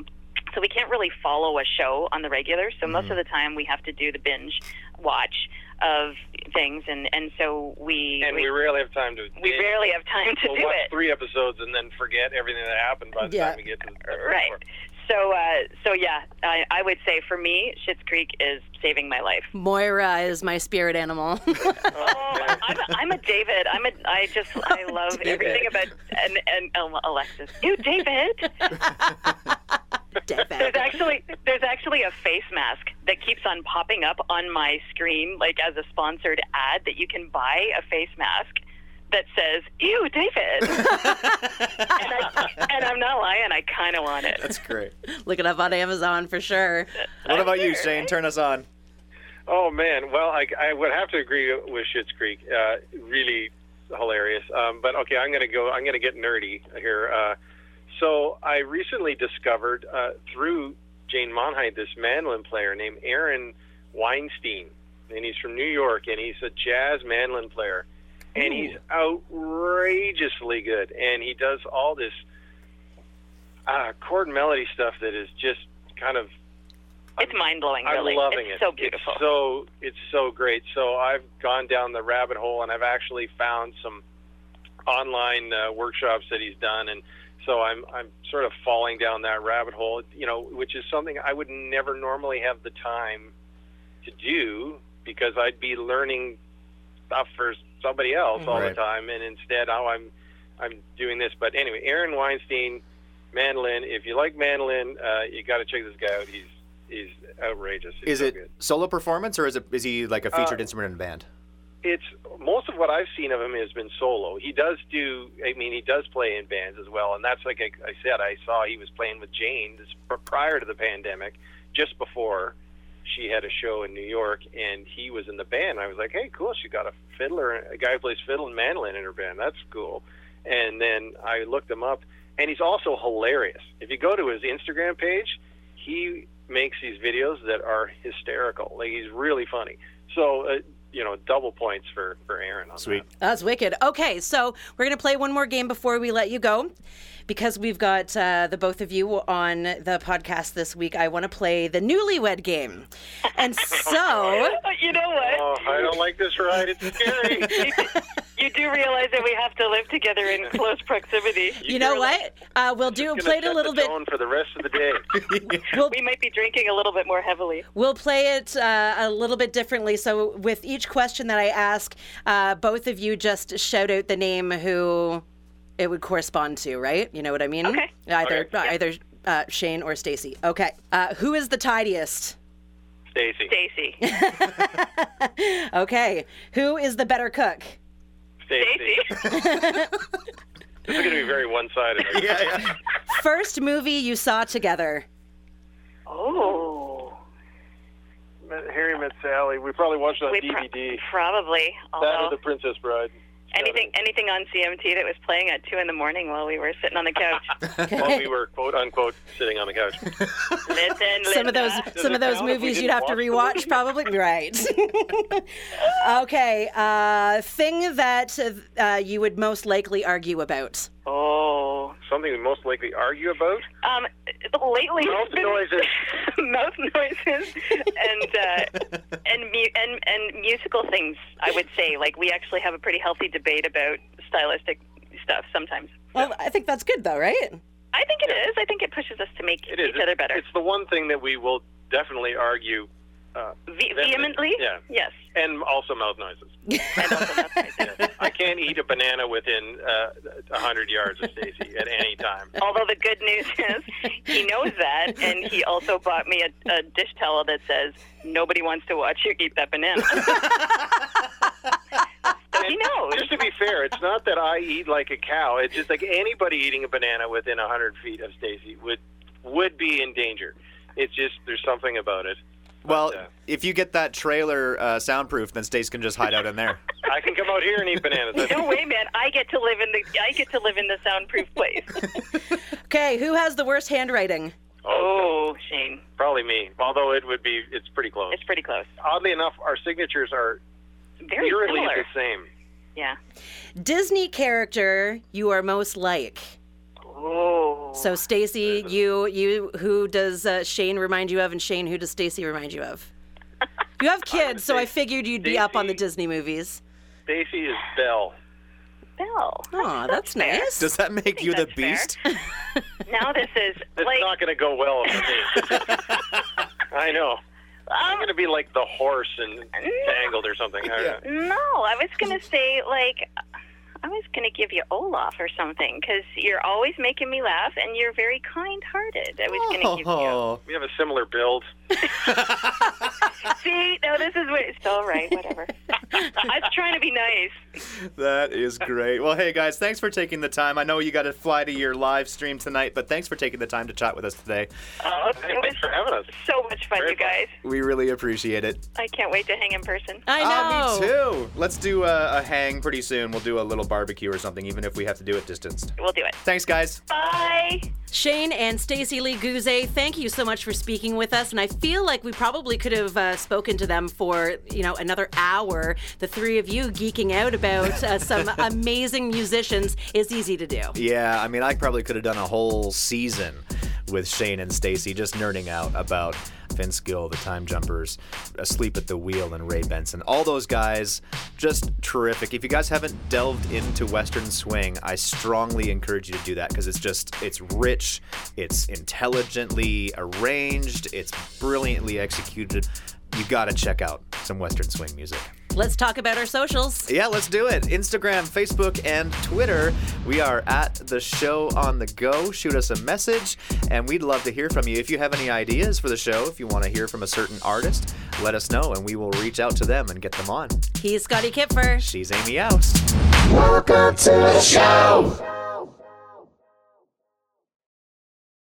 so we can't really follow a show on the regular. So most of mm-hmm. the time, we have to do the binge watch of things, and and so we and we rarely have time to. we rarely have time to we'll do watch it. three episodes and then forget everything that happened by the Yeah. time we get to the Right. So, uh, so yeah, I, I would say for me, Schitt's Creek is saving my life. Moira is my spirit animal. [LAUGHS] Oh, I'm, a, I'm a David. I'm a. I just I [LAUGHS] love everything about and and Alexis. You, David. There's David. actually there's actually a face mask that keeps on popping up on my screen, like as a sponsored ad that you can buy a face mask that says "Ew, David," [LAUGHS] and, I, and I'm not lying. I kind of want it. That's great. [LAUGHS] Look it up on Amazon for sure. What about you, Sure, Shane? right? Turn us on. Oh man, well I, I would have to agree with Schitt's Creek. Uh, really hilarious. Um, but okay, I'm gonna go. I'm gonna get nerdy here. Uh, so I recently discovered uh, through Jane Monheit this mandolin player named Aaron Weinstein, and he's from New York, and he's a jazz mandolin player, and he's outrageously good, and he does all this uh, chord melody stuff that is just kind of It's mind blowing. Really, I'm loving it's it. so beautiful. It's so it's so great. So I've gone down the rabbit hole and I've actually found some online uh, workshops that he's done, and so I'm I'm sort of falling down that rabbit hole. You know, which is something I would never normally have the time to do because I'd be learning stuff for somebody else all Right. the time, and instead now I'm I'm doing this. But anyway, Aaron Weinstein, mandolin. If you like mandolin, uh, you got to check this guy out. He's he's outrageous. He's Is so it good. solo performance or is it is he like a featured Uh, instrument in a band? It's most of what I've seen of him has been solo. He does do. I mean, he does play in bands as well, and that's like I, I said. I saw he was playing with Jane this, prior to the pandemic, just before she had a show in New York, and he was in the band. I was like, hey, cool. She got a fiddler, a guy who plays fiddle and mandolin in her band. That's cool. And then I looked him up, and he's also hilarious. If you go to his Instagram page, he makes these videos that are hysterical. Like he's really funny. So. Uh, you know, double points for for Aaron on Sweet. that. That's wicked. Okay, so we're going to play one more game before we let you go. Because we've got uh, the both of you on the podcast this week, I want to play the newlywed game. And [LAUGHS] so, you know what? Oh, I don't like this ride. It's scary. [LAUGHS] you do realize that we have to live together in close proximity. you know what? Uh, we'll do play it a little the bit. tone for the rest of the day. [LAUGHS] We might be drinking a little bit more heavily. We'll play it uh, a little bit differently. So, with each question that I ask, uh, both of you just shout out the name who it would correspond to, right? You know what I mean? Okay. Either Okay. either uh, Shane or Stacey. Okay. Uh, who is the tidiest? Stacey. Stacey. [LAUGHS] [LAUGHS] Okay. Who is the better cook? Stacey. Stacey. [LAUGHS] This is going to be very one-sided. [LAUGHS] yeah, yeah. First movie you saw together. Oh. Harry Met Sally. We probably watched it on We pro- DVD. probably. that or Although The Princess Bride. Anything anything on CMT that was playing at two in the morning while we were sitting on the couch. [LAUGHS] While we were quote unquote sitting on the couch. Listen, Some of those Linda. some of those count if we movies you'd have to watch rewatch movie? probably. Right. [LAUGHS] okay. Uh, thing that uh, you would most likely argue about. Oh. Something we most likely argue about. Um, lately, Mouth [LAUGHS] noises. mouth noises, and uh, and, mu- and and musical things. I would say, like we actually have a pretty healthy debate about stylistic stuff sometimes. Well, I think that's good though, right? I think it is. I think it pushes us to make It is. each other better. It's the one thing that we will definitely argue. Uh, Ve- vehemently. Yeah. Yes. and also mouth noises. [LAUGHS] And also mouth noises. [LAUGHS] I can't eat a banana within uh, a hundred yards of Stacey at any time. Although the good news is he knows that, and he also bought me a, a dish towel that says "Nobody wants to watch you eat that banana." [LAUGHS] so he knows. Just to be fair, it's not that I eat like a cow. It's just like anybody eating a banana within a hundred feet of Stacey would would be in danger. It's just there's something about it. Well, But, uh, if you get that trailer uh, soundproof, then Stace can just hide out in there. [LAUGHS] I can come out here and eat bananas. [LAUGHS] No way, man! I get to live in the I get to live in the soundproof place. [LAUGHS] Okay. Who has the worst handwriting? Oh, Shane, Probably me. Although it would be, it's pretty close. it's pretty close. Oddly enough, our signatures are Very eerily similar. the same. Yeah. Disney character you are most like. Oh. So Stacey, you you who does uh, Shane remind you of, and Shane who does Stacey remind you of? You have [LAUGHS] kids, so I figured you'd be up on the Disney movies. Stacey is Belle. Bell. Oh, that's fair. nice. Does that make you the beast? [LAUGHS] Now this is [LAUGHS] It's like not going to go well for me. I know. I'm um, going to be like the horse and tangled or something. I no. I was gonna say like I was gonna give you Olaf or something because you're always making me laugh and you're very kind-hearted. I was gonna give you. Oh, We have a similar build. [LAUGHS] See, no, this is what. It's all right. Whatever. I was trying to be nice. that is great. Well, hey guys, thanks for taking the time. I know you got to fly to your live stream tonight, but thanks for taking the time to chat with us today. Oh, it Hey, was thanks for having us. so much fun, Very you guys. We really appreciate it. I can't wait to hang in person. I know. Ah, me too. Let's do a, a hang pretty soon. We'll do a little barbecue or something, even if we have to do it distanced. We'll do it. Thanks, guys. Bye. Shane and Stacey Lee Guse, thank you so much for speaking with us. And I feel like we probably could have uh, spoken to them for you know another hour. The three of you geeking out about uh, some [LAUGHS] amazing musicians is easy to do. Yeah, I mean, I probably could have done a whole season with Shane and Stacey just nerding out about Vince Gill, the Time Jumpers, Asleep at the Wheel, and Ray Benson. All those guys, just terrific. If you guys haven't delved into Western swing, I strongly encourage you to do that because it's just, it's rich, it's intelligently arranged, it's brilliantly executed. You gotta check out some Western swing music. Let's talk about our socials. Yeah, let's do it. Instagram, Facebook, and Twitter. We are at the show on the go. Shoot us a message, and we'd love to hear from you. If you have any ideas for the show, if you want to hear from a certain artist, let us know, and we will reach out to them and get them on. He's Scotty Kipfer. She's Amy Aust. Welcome to the show.